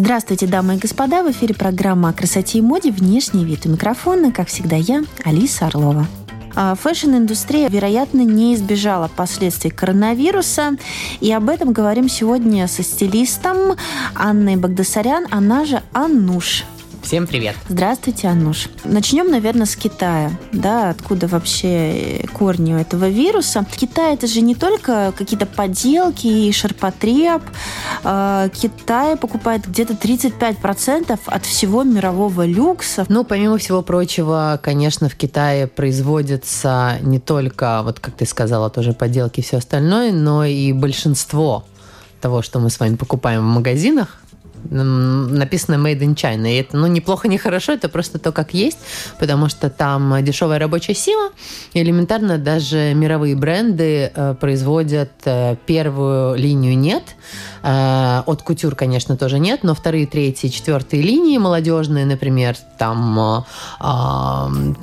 Здравствуйте, дамы и господа! В эфире программа о красоте и моде «Внешний вид». У микрофона, как всегда, я, Алиса Орлова. А, fashion-индустрия, вероятно, не избежала последствий коронавируса. И об этом говорим сегодня со стилистом Анной Багдасарян, она же Аннуш. Всем привет. Здравствуйте, Ануш. Начнем, наверное, с Китая. Да, откуда вообще корни у этого вируса. Китай это же не только какие-то поделки и ширпотреб. А, Китай покупает где-то 35% от всего мирового люкса. Ну, помимо всего прочего, конечно, в Китае производятся не только, вот как ты сказала, тоже поделки и все остальное, но и большинство того, что мы с вами покупаем в магазинах, написано Made in China. И это, ну, неплохо, не хорошо, это просто то, как есть, потому что там дешевая рабочая сила, и элементарно даже мировые бренды э, производят э, первую линию нет, э, от кутюр, конечно, тоже нет, но вторые, третьи, четвертые линии молодежные, например, там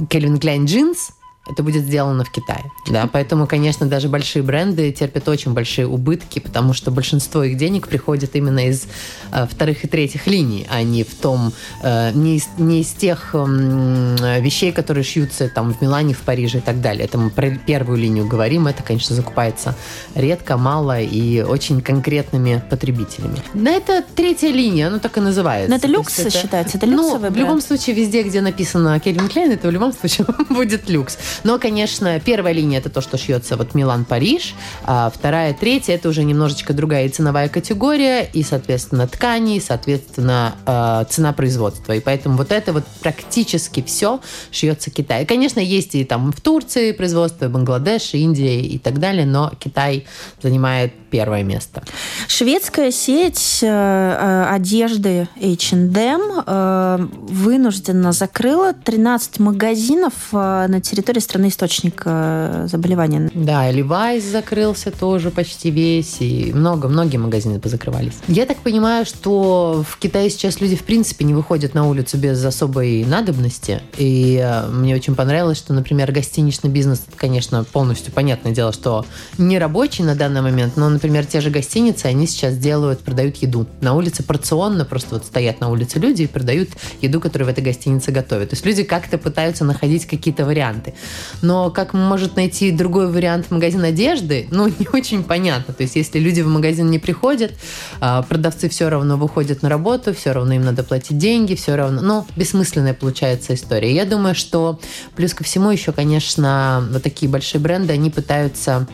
Кельвин Клайн джинс, это будет сделано в Китае. Да, поэтому, конечно, даже большие бренды терпят очень большие убытки, потому что большинство их денег приходит именно из э, вторых и третьих линий, а не в том, э, не, из, не из тех э, вещей, которые шьются там в Милане, в Париже и так далее. Это мы про первую линию говорим, это, конечно, закупается редко, мало и очень конкретными потребителями. На это третья линия, оно так и называется. Но это люкс это, считается, это люксовый ну, бренд. в любом случае, везде, где написано Кельвин Клейн, это в любом случае будет люкс. Но, конечно, первая линия это то, что шьется вот Милан-Париж, а вторая, третья это уже немножечко другая ценовая категория, и, соответственно, ткани, и, соответственно, э, цена производства. И поэтому вот это вот практически все шьется Китай. Конечно, есть и там в Турции производство, Бангладеш, Индия и так далее, но Китай занимает первое место. Шведская сеть э, э одежды H&M э, вынуждена закрыла 13 магазинов э, на территории страны источник э, заболевания. Да, и Levi's закрылся тоже почти весь, и много, многие магазины позакрывались. Я так понимаю, что в Китае сейчас люди в принципе не выходят на улицу без особой надобности, и э, мне очень понравилось, что, например, гостиничный бизнес, конечно, полностью понятное дело, что не рабочий на данный момент, но, например, те же гостиницы, они сейчас делают, продают еду. На улице порционно просто вот стоят на улице люди и продают еду, которую в этой гостинице готовят. То есть люди как-то пытаются находить какие-то варианты. Но как может найти другой вариант магазин одежды, ну, не очень понятно. То есть, если люди в магазин не приходят, а, продавцы все равно выходят на работу, все равно им надо платить деньги, все равно... Ну, бессмысленная получается история. Я думаю, что плюс ко всему еще, конечно, вот такие большие бренды, они пытаются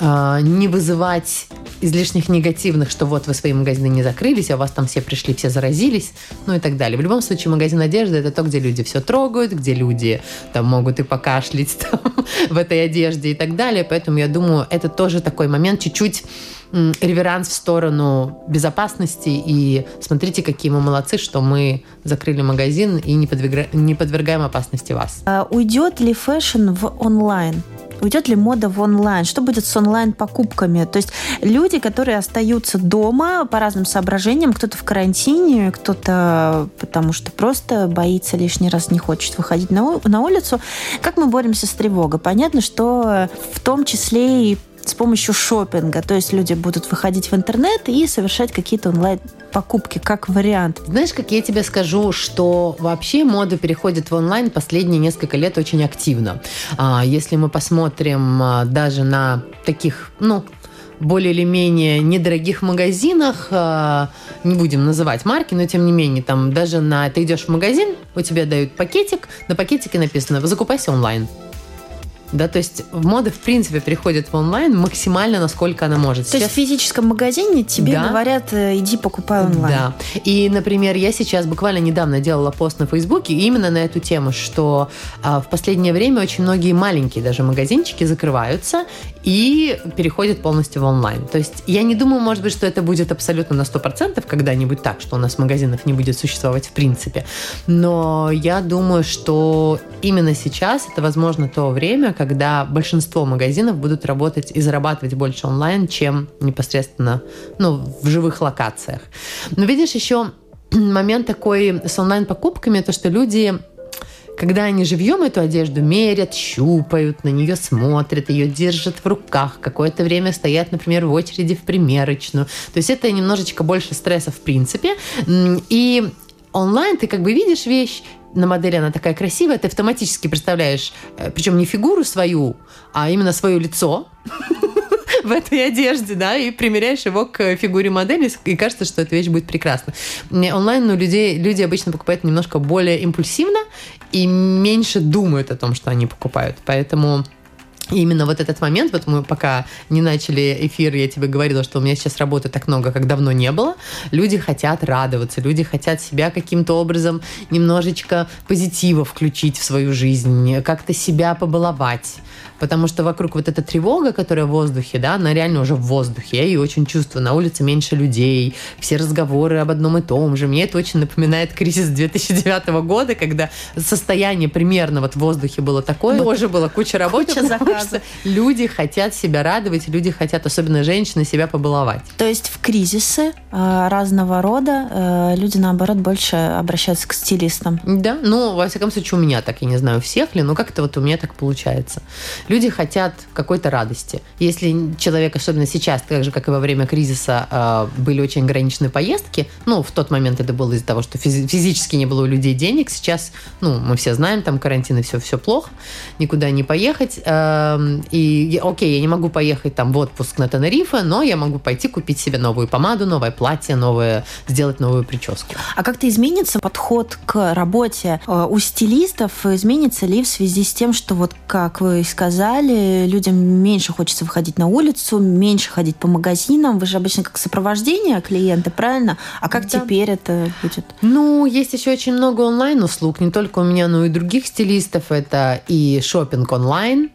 а, не вызывать излишних негативных, что вот вы свои магазины не закрылись, а у вас там все пришли, все заразились, ну и так далее. В любом случае, магазин одежды – это то, где люди все трогают, где люди там могут и покашлять там, в этой одежде и так далее. Поэтому я думаю, это тоже такой момент чуть-чуть реверанс в сторону безопасности и смотрите, какие мы молодцы, что мы закрыли магазин и не, подвергаем, не подвергаем опасности вас. А уйдет ли fashion в онлайн? Уйдет ли мода в онлайн? Что будет с онлайн-покупками? То есть люди, которые остаются дома по разным соображениям, кто-то в карантине, кто-то потому что просто боится лишний раз, не хочет выходить на, на улицу. Как мы боремся с тревогой? Понятно, что в том числе и с помощью шопинга. То есть люди будут выходить в интернет и совершать какие-то онлайн покупки как вариант. Знаешь, как я тебе скажу, что вообще мода переходит в онлайн последние несколько лет очень активно. А, если мы посмотрим а, даже на таких, ну, более или менее недорогих магазинах, а, не будем называть марки, но тем не менее, там даже на ты идешь в магазин, у тебя дают пакетик, на пакетике написано «закупайся онлайн». Да, то есть мода, в принципе, переходит в онлайн максимально, насколько она может. То сейчас... есть в физическом магазине тебе да. говорят, э, иди покупай онлайн. Да. И, например, я сейчас буквально недавно делала пост на Фейсбуке именно на эту тему, что а, в последнее время очень многие маленькие даже магазинчики закрываются, и переходит полностью в онлайн. То есть я не думаю, может быть, что это будет абсолютно на 100% когда-нибудь так, что у нас магазинов не будет существовать в принципе. Но я думаю, что именно сейчас это, возможно, то время, когда большинство магазинов будут работать и зарабатывать больше онлайн, чем непосредственно ну, в живых локациях. Но видишь, еще момент такой с онлайн-покупками, то, что люди когда они живьем эту одежду мерят, щупают, на нее смотрят, ее держат в руках, какое-то время стоят, например, в очереди в примерочную. То есть это немножечко больше стресса в принципе. И онлайн ты как бы видишь вещь, на модели она такая красивая, ты автоматически представляешь, э, причем не фигуру свою, а именно свое лицо в этой одежде, да, и примеряешь его к фигуре модели, и кажется, что эта вещь будет прекрасна. Онлайн ну, людей, люди обычно покупают немножко более импульсивно и меньше думают о том, что они покупают. Поэтому и именно вот этот момент, вот мы пока не начали эфир, я тебе говорила, что у меня сейчас работы так много, как давно не было. Люди хотят радоваться, люди хотят себя каким-то образом немножечко позитива включить в свою жизнь, как-то себя побаловать потому что вокруг вот эта тревога, которая в воздухе, да, она реально уже в воздухе. Я ее очень чувствую. На улице меньше людей, все разговоры об одном и том же. Мне это очень напоминает кризис 2009 года, когда состояние примерно вот в воздухе было такое. Тоже было куча работы, куча заказов. Люди хотят себя радовать, люди хотят, особенно женщины, себя побаловать. То есть в кризисы э, разного рода э, люди, наоборот, больше обращаются к стилистам. Да, ну, во всяком случае, у меня так, я не знаю, всех ли, но как-то вот у меня так получается. Люди хотят какой-то радости. Если человек, особенно сейчас, так же, как и во время кризиса, а, были очень ограничены поездки, ну, в тот момент это было из-за того, что физически не было у людей денег, сейчас, ну, мы все знаем, там карантин и все, все плохо, никуда не поехать. Эм, и, окей, я не могу поехать там в отпуск на Тенерифе, но я могу пойти купить себе новую помаду, новое платье, новое, сделать новую прическу. А как-то изменится подход к работе э, у стилистов? Изменится ли в связи с тем, что вот, как вы сказали, сказали, людям меньше хочется выходить на улицу, меньше ходить по магазинам. Вы же обычно как сопровождение клиента, правильно? А как да. теперь это будет? Ну, есть еще очень много онлайн-услуг, не только у меня, но и других стилистов. Это и шопинг онлайн,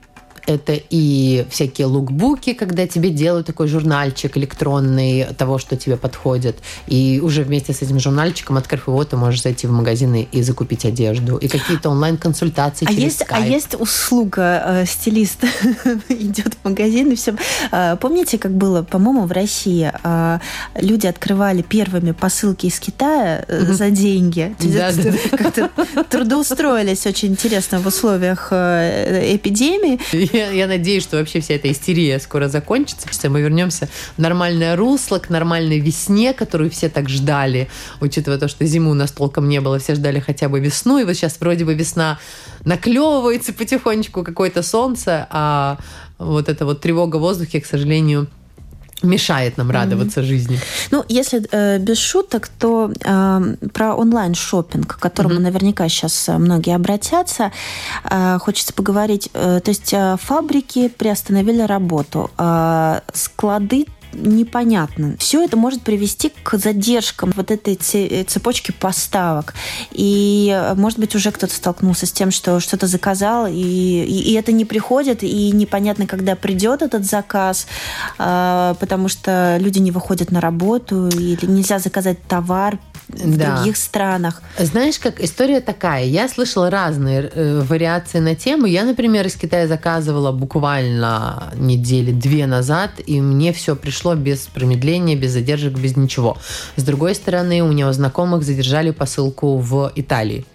это и всякие лукбуки, когда тебе делают такой журнальчик электронный того, что тебе подходит. И уже вместе с этим журнальчиком, открыв его, ты можешь зайти в магазины и закупить одежду. И какие-то онлайн-консультации а через есть, А есть услуга э, стилист идет в магазин и все. Э, помните, как было, по-моему, в России э, люди открывали первыми посылки из Китая э, за деньги. Да, да. Как-то трудоустроились очень интересно в условиях э, эпидемии. Я, надеюсь, что вообще вся эта истерия скоро закончится, что мы вернемся в нормальное русло, к нормальной весне, которую все так ждали, учитывая то, что зиму у нас толком не было, все ждали хотя бы весну, и вот сейчас вроде бы весна наклевывается потихонечку какое-то солнце, а вот эта вот тревога в воздухе, к сожалению, мешает нам радоваться mm-hmm. жизни. Ну, если э, без шуток, то э, про онлайн шопинг, к которому mm-hmm. наверняка сейчас э, многие обратятся, э, хочется поговорить. Э, то есть э, фабрики приостановили работу, э, склады непонятно. Все это может привести к задержкам вот этой цепочки поставок. И, может быть, уже кто-то столкнулся с тем, что что-то заказал, и, и, и это не приходит, и непонятно, когда придет этот заказ, э, потому что люди не выходят на работу, или нельзя заказать товар в да. других странах. Знаешь, как история такая. Я слышала разные э, вариации на тему. Я, например, из Китая заказывала буквально недели две назад, и мне все пришло без промедления, без задержек, без ничего. С другой стороны, у у знакомых задержали посылку в Италии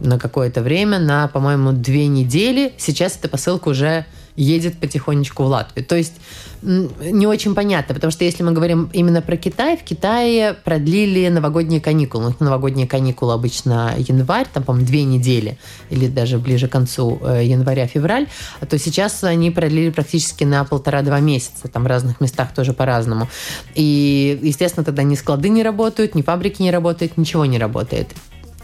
на какое-то время, на, по-моему, две недели. Сейчас эта посылка уже едет потихонечку в Латвию. То есть не очень понятно, потому что если мы говорим именно про Китай, в Китае продлили новогодние каникулы. Новогодние каникулы обычно январь, там, по-моему, две недели, или даже ближе к концу э, января-февраль, а то сейчас они продлили практически на полтора-два месяца, там в разных местах тоже по-разному. И, естественно, тогда ни склады не работают, ни фабрики не работают, ничего не работает.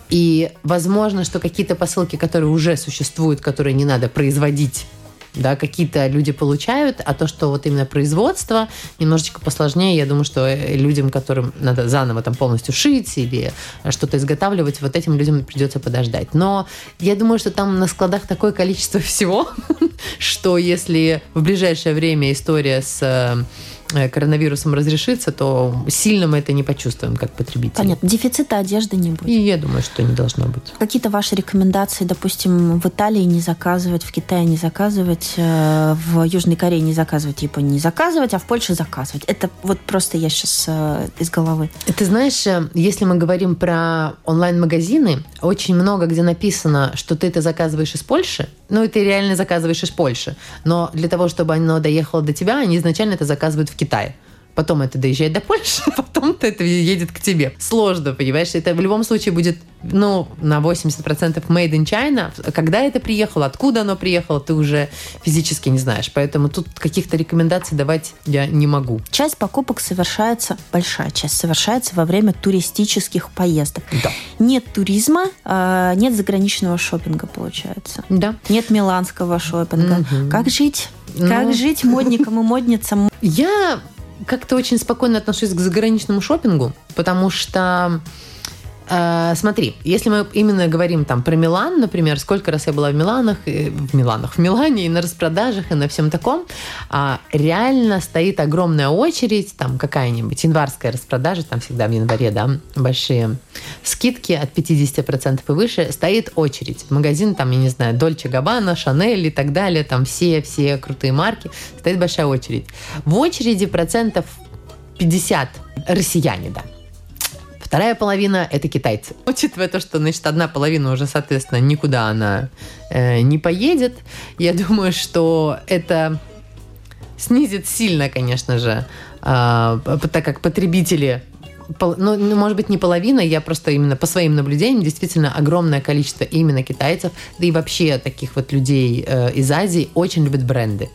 И возможно, что какие-то посылки, которые уже существуют, которые не надо производить да, какие-то люди получают, а то, что вот именно производство немножечко посложнее, я думаю, что э, людям, которым надо заново там полностью шить или что-то изготавливать, вот этим людям придется подождать. Но я думаю, что там на складах такое количество всего, что если в ближайшее время история с э, Э, коронавирусом разрешится, то сильно мы это не почувствуем как потребители. Понятно. Дефицита одежды не будет. И я думаю, что не должно быть. Какие-то ваши рекомендации, допустим, в Италии не заказывать, в Китае не заказывать, э, в Южной Корее не заказывать, в Японии не заказывать, а в Польше заказывать? Это вот просто я сейчас э, из головы. Ты знаешь, если мы говорим про онлайн-магазины, очень много где написано, что ты это заказываешь из Польши, ну и ты реально заказываешь из Польши. Но для того, чтобы оно доехало до тебя, они изначально это заказывают в Китае потом это доезжает до Польши, потом это едет к тебе. Сложно, понимаешь? Это в любом случае будет, ну, на 80% made in China. Когда это приехало, откуда оно приехало, ты уже физически не знаешь. Поэтому тут каких-то рекомендаций давать я не могу. Часть покупок совершается, большая часть совершается во время туристических поездок. Да. Нет туризма, а, нет заграничного шопинга, получается. Да. Нет миланского шопинга. Угу. Как жить? Как ну... жить модникам и модницам? Я как-то очень спокойно отношусь к заграничному шопингу, потому что Э, смотри, если мы именно говорим там про Милан, например, сколько раз я была в Миланах, в Миланах, в Милане и на распродажах и на всем таком, а, реально стоит огромная очередь, там какая-нибудь январская распродажа, там всегда в январе, да, большие скидки от 50% и выше, стоит очередь. Магазин, там, я не знаю, Дольче Габбана, Шанель и так далее, там все-все крутые марки, стоит большая очередь. В очереди процентов 50 россияне, да. Вторая половина – это китайцы. Учитывая то, что, значит, одна половина уже, соответственно, никуда она э, не поедет, я думаю, что это снизит сильно, конечно же, э, так как потребители ну, ну, может быть, не половина, я просто именно по своим наблюдениям, действительно огромное количество именно китайцев, да и вообще таких вот людей э, из Азии очень любят бренды.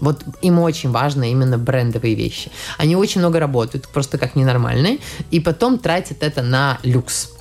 Вот им очень важно именно брендовые вещи. Они очень много работают, просто как ненормальные, и потом тратят это на люкс.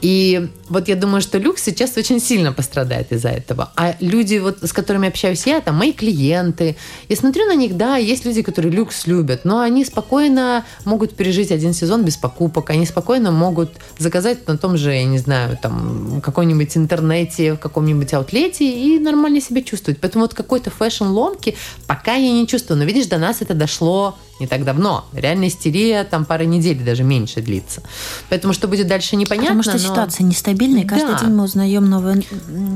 И вот я думаю, что люкс сейчас очень сильно пострадает из-за этого. А люди, вот, с которыми общаюсь я, там мои клиенты, я смотрю на них, да, есть люди, которые люкс любят, но они спокойно могут пережить один сезон без покупок, они спокойно могут заказать на том же, я не знаю, там, каком-нибудь интернете, в каком-нибудь аутлете и нормально себя чувствовать. Поэтому вот какой-то fashion-ломки пока я не чувствую. Но видишь, до нас это дошло не так давно. Реальная истерия там пара недель, даже меньше длится. Поэтому что будет дальше непонятно. Потому что но... ситуация нестабильная, каждый да. день мы узнаем новые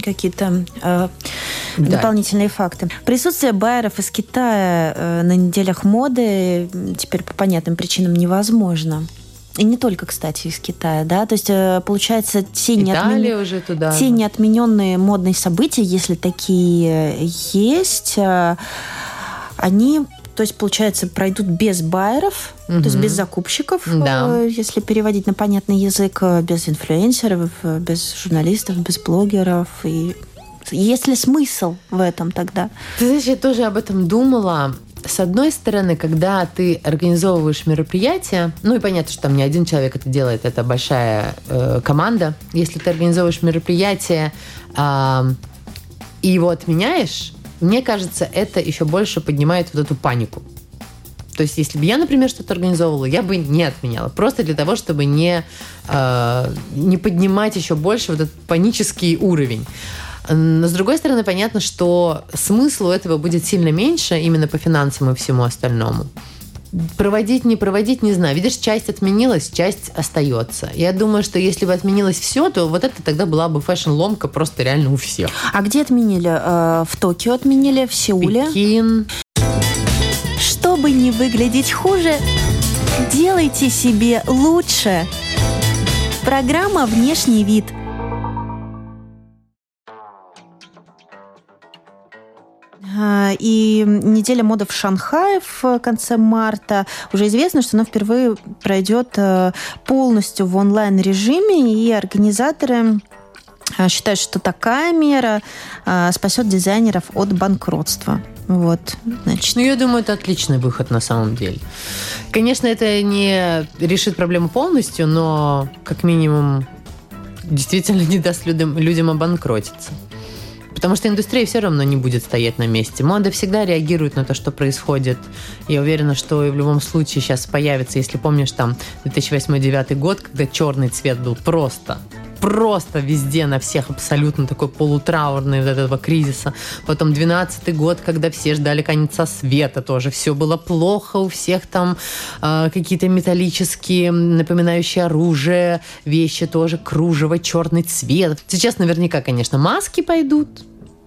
какие-то э, да. дополнительные факты. Присутствие байеров из Китая э, на неделях моды теперь по понятным причинам невозможно. И не только, кстати, из Китая, да, то есть э, получается те, неотмен... уже туда, те неотмененные модные события, если такие есть, э, они то есть, получается, пройдут без байеров, угу. то есть без закупщиков, да. Э, если переводить на понятный язык, э, без инфлюенсеров, э, без журналистов, без блогеров. И есть ли смысл в этом тогда? Ты знаешь, я тоже об этом думала. С одной стороны, когда ты организовываешь мероприятие, ну и понятно, что там не один человек это делает, это большая э, команда. Если ты организовываешь мероприятие э, и его отменяешь, мне кажется, это еще больше поднимает вот эту панику. То есть, если бы я, например, что-то организовывала, я бы не отменяла. Просто для того, чтобы не, э, не поднимать еще больше вот этот панический уровень. Но, с другой стороны, понятно, что смысл у этого будет сильно меньше именно по финансам и всему остальному. Проводить, не проводить, не знаю. Видишь, часть отменилась, часть остается. Я думаю, что если бы отменилось все, то вот это тогда была бы fashion-ломка просто реально у всех. А где отменили? Э, в Токио отменили, в Сеуле? Пекин. Чтобы не выглядеть хуже, делайте себе лучше. Программа «Внешний вид» – и неделя моды в Шанхае в конце марта. Уже известно, что она впервые пройдет э, полностью в онлайн-режиме, и организаторы э, считают, что такая мера э, спасет дизайнеров от банкротства. Вот, значит. Ну, я думаю, это отличный выход на самом деле. Конечно, это не решит проблему полностью, но как минимум действительно не даст людям, людям обанкротиться. Потому что индустрия все равно не будет стоять на месте. Мода всегда реагирует на то, что происходит. Я уверена, что и в любом случае сейчас появится, если помнишь, там 2008-2009 год, когда черный цвет был просто просто везде, на всех абсолютно такой полутраурный вот этого кризиса. Потом 12 год, когда все ждали конца света тоже. Все было плохо, у всех там э, какие-то металлические, напоминающие оружие, вещи тоже, кружево, черный цвет. Сейчас наверняка, конечно, маски пойдут,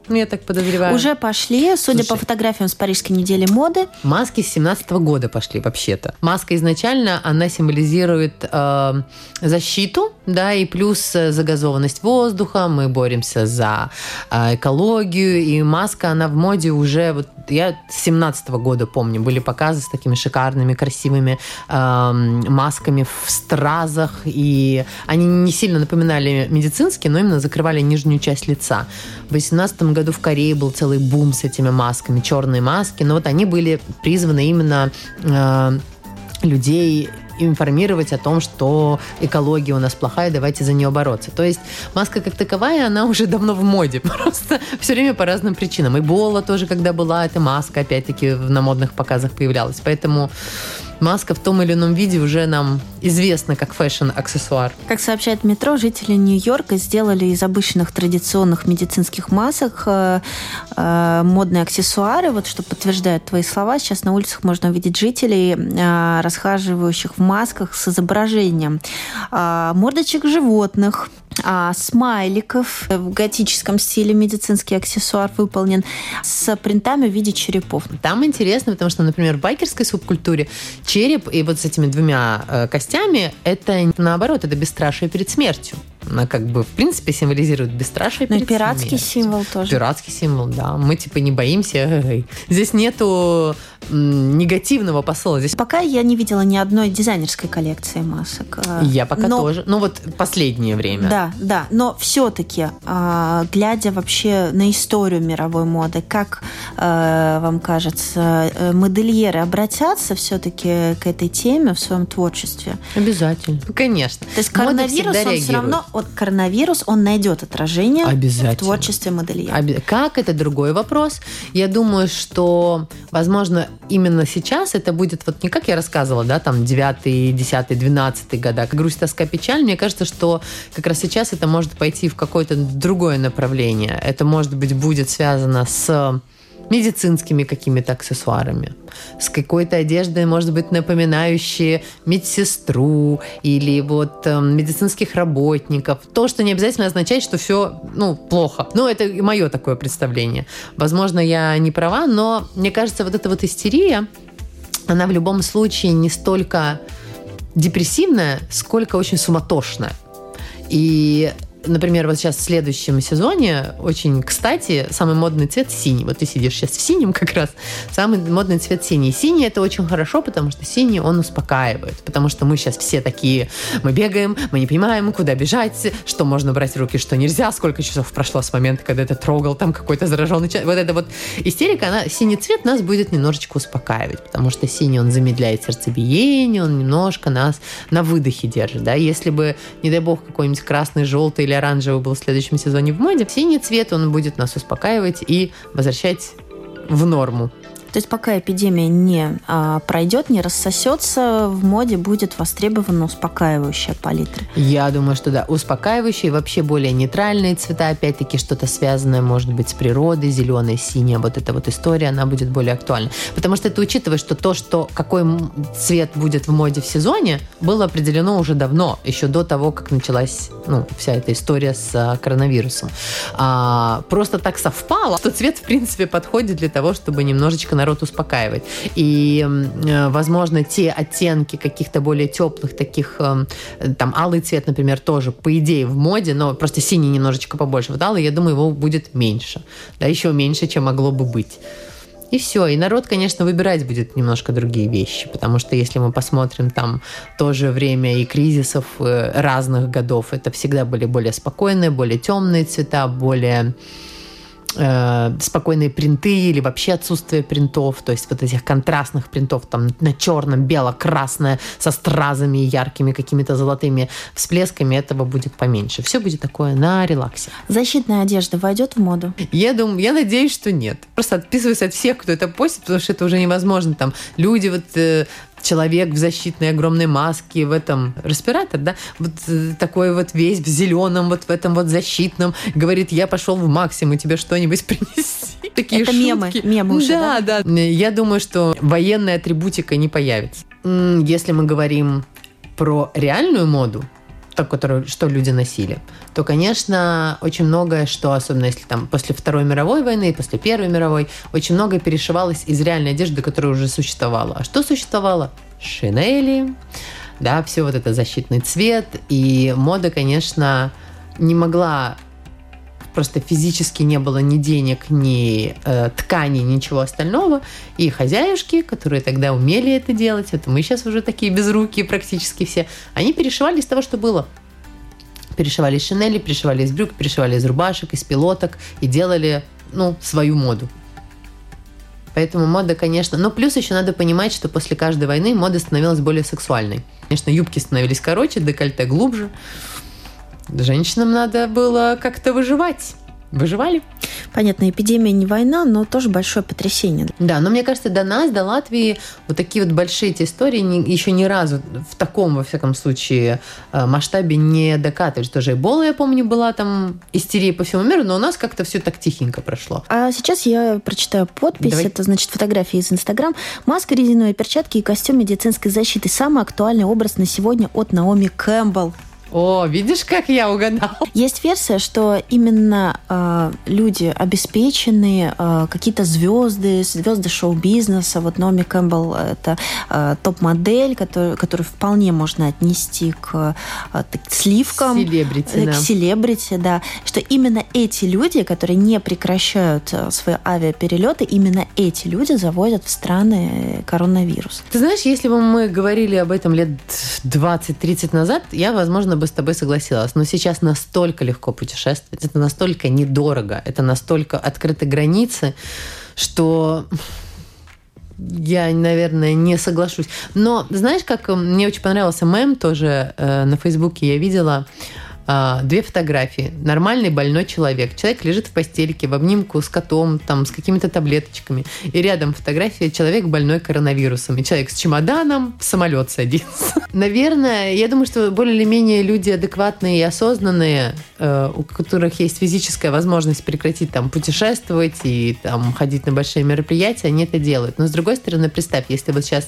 ну, я так подозреваю. Уже пошли, судя Слушай, по фотографиям с Парижской недели моды. Маски с 17 -го года пошли вообще-то. Маска изначально, она символизирует э, защиту, да, и плюс э, загазованность воздуха. Мы боремся за э, экологию, и маска, она в моде уже, вот я с 17 -го года помню, были показы с такими шикарными, красивыми э, масками в стразах, и они не сильно напоминали медицинские, но именно закрывали нижнюю часть лица. В 18 году в Корее был целый бум с этими масками, черные маски, но вот они были призваны именно э, людей информировать о том, что экология у нас плохая, давайте за нее бороться. То есть маска как таковая, она уже давно в моде, просто все время по разным причинам. И Бола тоже, когда была эта маска, опять-таки на модных показах появлялась. Поэтому маска в том или ином виде уже нам известна как fashion-аксессуар. Как сообщает метро, жители Нью-Йорка сделали из обычных традиционных медицинских масок э, э, модные аксессуары. Вот что подтверждает твои слова. Сейчас на улицах можно увидеть жителей, э, расхаживающих в масках с изображением э, мордочек животных, а, смайликов в готическом стиле медицинский аксессуар выполнен с принтами в виде черепов. Там интересно, потому что, например, в байкерской субкультуре череп и вот с этими двумя э, костями это наоборот, это бесстрашие перед смертью. Она как бы, в принципе, символизирует бесстрашие Ну, пиратский смертью. символ тоже. Пиратский символ, да. Мы, типа, не боимся. Здесь нету негативного посола. Здесь... Пока я не видела ни одной дизайнерской коллекции масок. Э, я пока но... тоже. Ну, вот последнее время. Да, да. Но все-таки, а, глядя вообще на историю мировой моды, как вам кажется, э, модельеры обратятся все-таки к этой теме в своем творчестве? Обязательно. Конечно. То есть коронавирус, он все равно вот коронавирус, он найдет отражение в творчестве модельера. Обе... Как это другой вопрос. Я думаю, что, возможно, именно сейчас это будет вот не как я рассказывала, да, там 9, 10, 12 года, как грусть, тоска, печаль. Мне кажется, что как раз сейчас это может пойти в какое-то другое направление. Это, может быть, будет связано с медицинскими какими-то аксессуарами, с какой-то одеждой, может быть, напоминающей медсестру или вот э, медицинских работников. То, что не обязательно означает, что все, ну, плохо. Ну, это мое такое представление. Возможно, я не права, но мне кажется, вот эта вот истерия, она в любом случае не столько депрессивная, сколько очень суматошная. И например, вот сейчас в следующем сезоне очень, кстати, самый модный цвет синий. Вот ты сидишь сейчас в синем как раз. Самый модный цвет синий. Синий это очень хорошо, потому что синий он успокаивает. Потому что мы сейчас все такие, мы бегаем, мы не понимаем, куда бежать, что можно брать в руки, что нельзя, сколько часов прошло с момента, когда ты трогал там какой-то зараженный человек. Вот эта вот истерика, она, синий цвет нас будет немножечко успокаивать, потому что синий он замедляет сердцебиение, он немножко нас на выдохе держит. Да? Если бы, не дай бог, какой-нибудь красный, желтый или оранжевый был в следующем сезоне в моде, синий цвет, он будет нас успокаивать и возвращать в норму. То есть пока эпидемия не а, пройдет, не рассосется, в моде будет востребована успокаивающая палитра. Я думаю, что да. Успокаивающие вообще более нейтральные цвета, опять-таки что-то связанное, может быть, с природой, зеленый, синий. Вот эта вот история, она будет более актуальна. Потому что это учитывая, что то, что какой цвет будет в моде в сезоне, было определено уже давно, еще до того, как началась ну, вся эта история с а, коронавирусом. А, просто так совпало, что цвет, в принципе, подходит для того, чтобы немножечко народ успокаивать. И, э, возможно, те оттенки каких-то более теплых, таких, э, там, алый цвет, например, тоже, по идее, в моде, но просто синий немножечко побольше. Вот алый, я думаю, его будет меньше. Да, еще меньше, чем могло бы быть. И все. И народ, конечно, выбирать будет немножко другие вещи, потому что если мы посмотрим там тоже время и кризисов э, разных годов, это всегда были более спокойные, более темные цвета, более э, спокойные принты или вообще отсутствие принтов, то есть вот этих контрастных принтов там на черном, бело-красное, со стразами яркими какими-то золотыми всплесками, этого будет поменьше. Все будет такое на релаксе. Защитная одежда войдет в моду? Я думаю, я надеюсь, что нет. Просто отписываюсь от всех, кто это постит, потому что это уже невозможно. Там люди вот э, человек в защитной огромной маске, в этом респиратор, да, вот э, такой вот весь в зеленом, вот в этом вот защитном, говорит, я пошел в максимум, тебе что-нибудь принести. Такие Это шутки. мемы, мемы уже, да, да, да. Я думаю, что военная атрибутика не появится. Если мы говорим про реальную моду, то, которую, что люди носили, то, конечно, очень многое, что, особенно если там после Второй мировой войны, после Первой мировой, очень многое перешивалось из реальной одежды, которая уже существовала. А что существовало? Шинели, да, все вот это защитный цвет, и мода, конечно, не могла просто физически не было ни денег, ни э, ткани, ничего остального. И хозяюшки, которые тогда умели это делать, это мы сейчас уже такие безрукие практически все, они перешивали из того, что было. Перешивали из шинели, перешивали из брюк, перешивали из рубашек, из пилоток и делали, ну, свою моду. Поэтому мода, конечно... Но плюс еще надо понимать, что после каждой войны мода становилась более сексуальной. Конечно, юбки становились короче, декольте глубже. Женщинам надо было как-то выживать. Выживали? Понятно, эпидемия не война, но тоже большое потрясение. Да, но мне кажется, до нас, до Латвии вот такие вот большие эти истории не, еще ни разу в таком, во всяком случае, э, масштабе не докатывались. Тоже Эбола, я помню, была там истерия по всему миру, но у нас как-то все так тихенько прошло. А сейчас я прочитаю подпись. Давай. Это, значит, фотографии из Инстаграм. Маска, резиновые перчатки и костюм медицинской защиты. Самый актуальный образ на сегодня от Наоми Кэмпбелл. О, видишь, как я угадал. Есть версия, что именно э, люди обеспеченные, э, какие-то звезды, звезды шоу-бизнеса. Вот Номи Кэмпбелл – это э, топ-модель, который, которую вполне можно отнести к э, сливкам. Селебрити, э, К селебрити, да. Что именно эти люди, которые не прекращают э, свои авиаперелеты, именно эти люди заводят в страны коронавирус. Ты знаешь, если бы мы говорили об этом лет 20-30 назад, я, возможно, бы с тобой согласилась. Но сейчас настолько легко путешествовать, это настолько недорого, это настолько открыты границы, что я, наверное, не соглашусь. Но знаешь, как мне очень понравился мем тоже э, на Фейсбуке я видела. Две фотографии. Нормальный больной человек. Человек лежит в постельке в обнимку с котом, там, с какими-то таблеточками. И рядом фотография человек больной коронавирусом. И человек с чемоданом в самолет садится. Наверное, я думаю, что более или менее люди адекватные и осознанные, э, у которых есть физическая возможность прекратить там путешествовать и там ходить на большие мероприятия, они это делают. Но с другой стороны, представь, если вот сейчас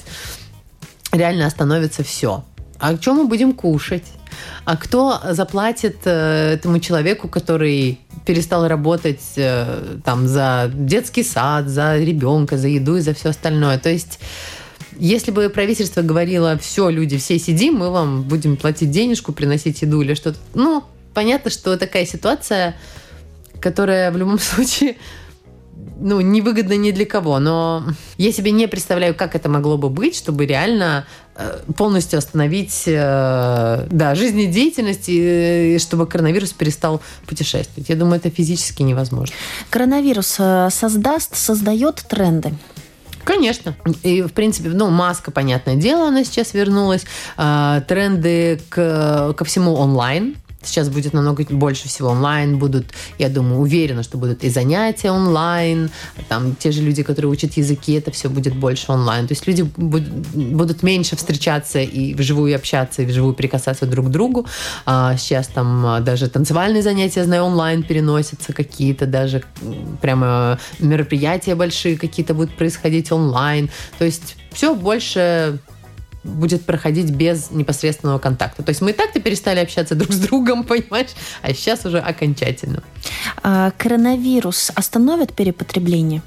реально остановится все. А что мы будем кушать? А кто заплатит э, этому человеку, который перестал работать э, там за детский сад, за ребенка, за еду и за все остальное? То есть если бы правительство говорило, все, люди, все сидим, мы вам будем платить денежку, приносить еду или что-то. Ну, понятно, что такая ситуация, которая в любом случае ну, невыгодно ни для кого, но я себе не представляю, как это могло бы быть, чтобы реально э, полностью остановить э, да, жизнедеятельность, и чтобы коронавирус перестал путешествовать. Я думаю, это физически невозможно. Коронавирус э, создаст, создает тренды. Конечно. И, в принципе, ну, маска, понятное дело, она сейчас вернулась. Тренды к, ко всему онлайн. Сейчас будет намного больше всего онлайн, будут, я думаю, уверена, что будут и занятия онлайн, там те же люди, которые учат языки, это все будет больше онлайн. То есть люди будут меньше встречаться и вживую общаться, и вживую прикасаться друг к другу. А сейчас там а, даже танцевальные занятия, я знаю, онлайн переносятся какие-то, даже прямо мероприятия большие какие-то будут происходить онлайн. То есть все больше будет проходить без непосредственного контакта. То есть мы и так-то перестали общаться друг с другом, понимаешь, а сейчас уже окончательно. А коронавирус остановит перепотребление?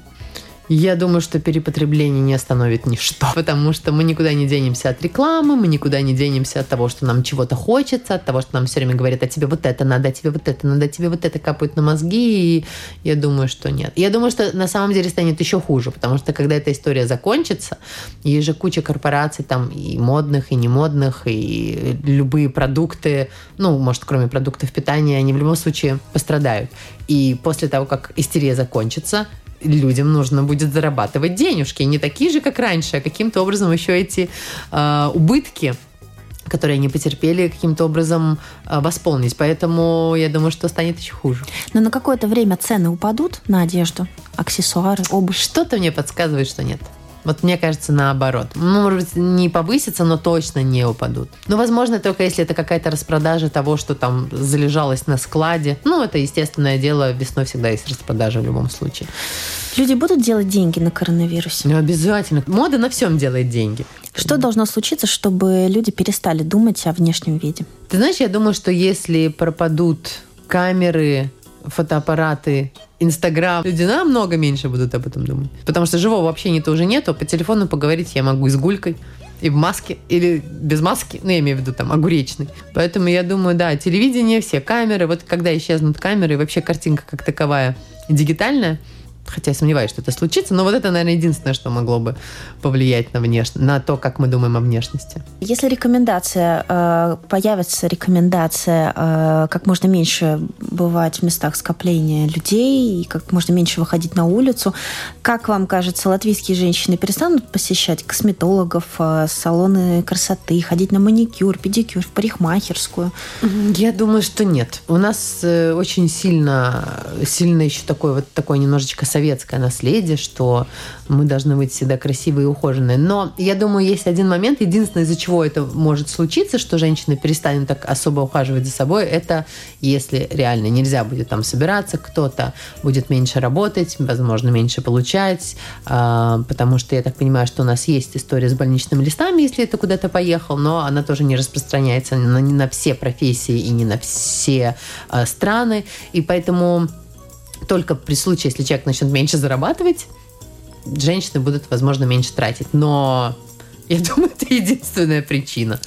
Я думаю, что перепотребление не остановит ничто, потому что мы никуда не денемся от рекламы, мы никуда не денемся от того, что нам чего-то хочется, от того, что нам все время говорят, а тебе вот это надо, а тебе вот это надо, а тебе вот это капают на мозги, и я думаю, что нет. Я думаю, что на самом деле станет еще хуже, потому что когда эта история закончится, есть же куча корпораций там и модных, и немодных, и любые продукты, ну, может, кроме продуктов питания, они в любом случае пострадают. И после того, как истерия закончится, людям нужно будет зарабатывать денежки. Не такие же, как раньше, а каким-то образом еще эти э, убытки которые они потерпели, каким-то образом э, восполнить. Поэтому я думаю, что станет еще хуже. Но на какое-то время цены упадут на одежду, аксессуары, обувь? Что-то мне подсказывает, что нет. Вот мне кажется, наоборот. Ну, может быть, не повысятся, но точно не упадут. Но, возможно, только если это какая-то распродажа того, что там залежалось на складе. Ну, это естественное дело. Весной всегда есть распродажа в любом случае. Люди будут делать деньги на коронавирусе? Ну, обязательно. Мода на всем делает деньги. Что должно случиться, чтобы люди перестали думать о внешнем виде? Ты знаешь, я думаю, что если пропадут камеры, фотоаппараты, Инстаграм. Люди намного меньше будут об этом думать. Потому что живого общения-то уже нету. По телефону поговорить я могу и с гулькой, и в маске, или без маски, ну, я имею в виду там огуречный. Поэтому я думаю, да, телевидение, все камеры, вот когда исчезнут камеры, вообще картинка как таковая дигитальная, Хотя я сомневаюсь, что это случится, но вот это, наверное, единственное, что могло бы повлиять на, внеш... на то, как мы думаем о внешности. Если рекомендация, э, появится рекомендация э, как можно меньше бывать в местах скопления людей и как можно меньше выходить на улицу, как вам кажется, латвийские женщины перестанут посещать косметологов, э, салоны красоты, ходить на маникюр, педикюр, в парикмахерскую? Я думаю, что нет. У нас очень сильно, сильно еще такой вот такой немножечко советское наследие, что мы должны быть всегда красивые и ухоженные. Но я думаю, есть один момент, единственное, из-за чего это может случиться, что женщина перестанет так особо ухаживать за собой, это если реально нельзя будет там собираться, кто-то будет меньше работать, возможно, меньше получать, а, потому что я так понимаю, что у нас есть история с больничными листами, если это куда-то поехал, но она тоже не распространяется не на все профессии и не на все а, страны, и поэтому только при случае, если человек начнет меньше зарабатывать, женщины будут, возможно, меньше тратить. Но я думаю, это единственная причина.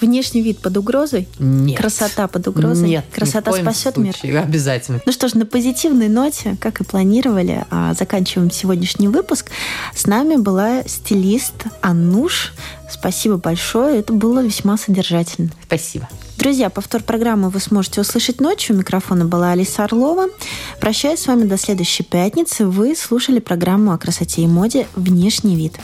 Внешний вид под угрозой? Нет. Красота под угрозой? Нет. Красота спасет случае. мир? Обязательно. Ну что ж, на позитивной ноте, как и планировали, а, заканчиваем сегодняшний выпуск. С нами была стилист Ануш. Спасибо большое. Это было весьма содержательно. Спасибо. Друзья, повтор программы вы сможете услышать ночью. У микрофона была Алиса Орлова. Прощаюсь с вами до следующей пятницы. Вы слушали программу о красоте и моде «Внешний вид».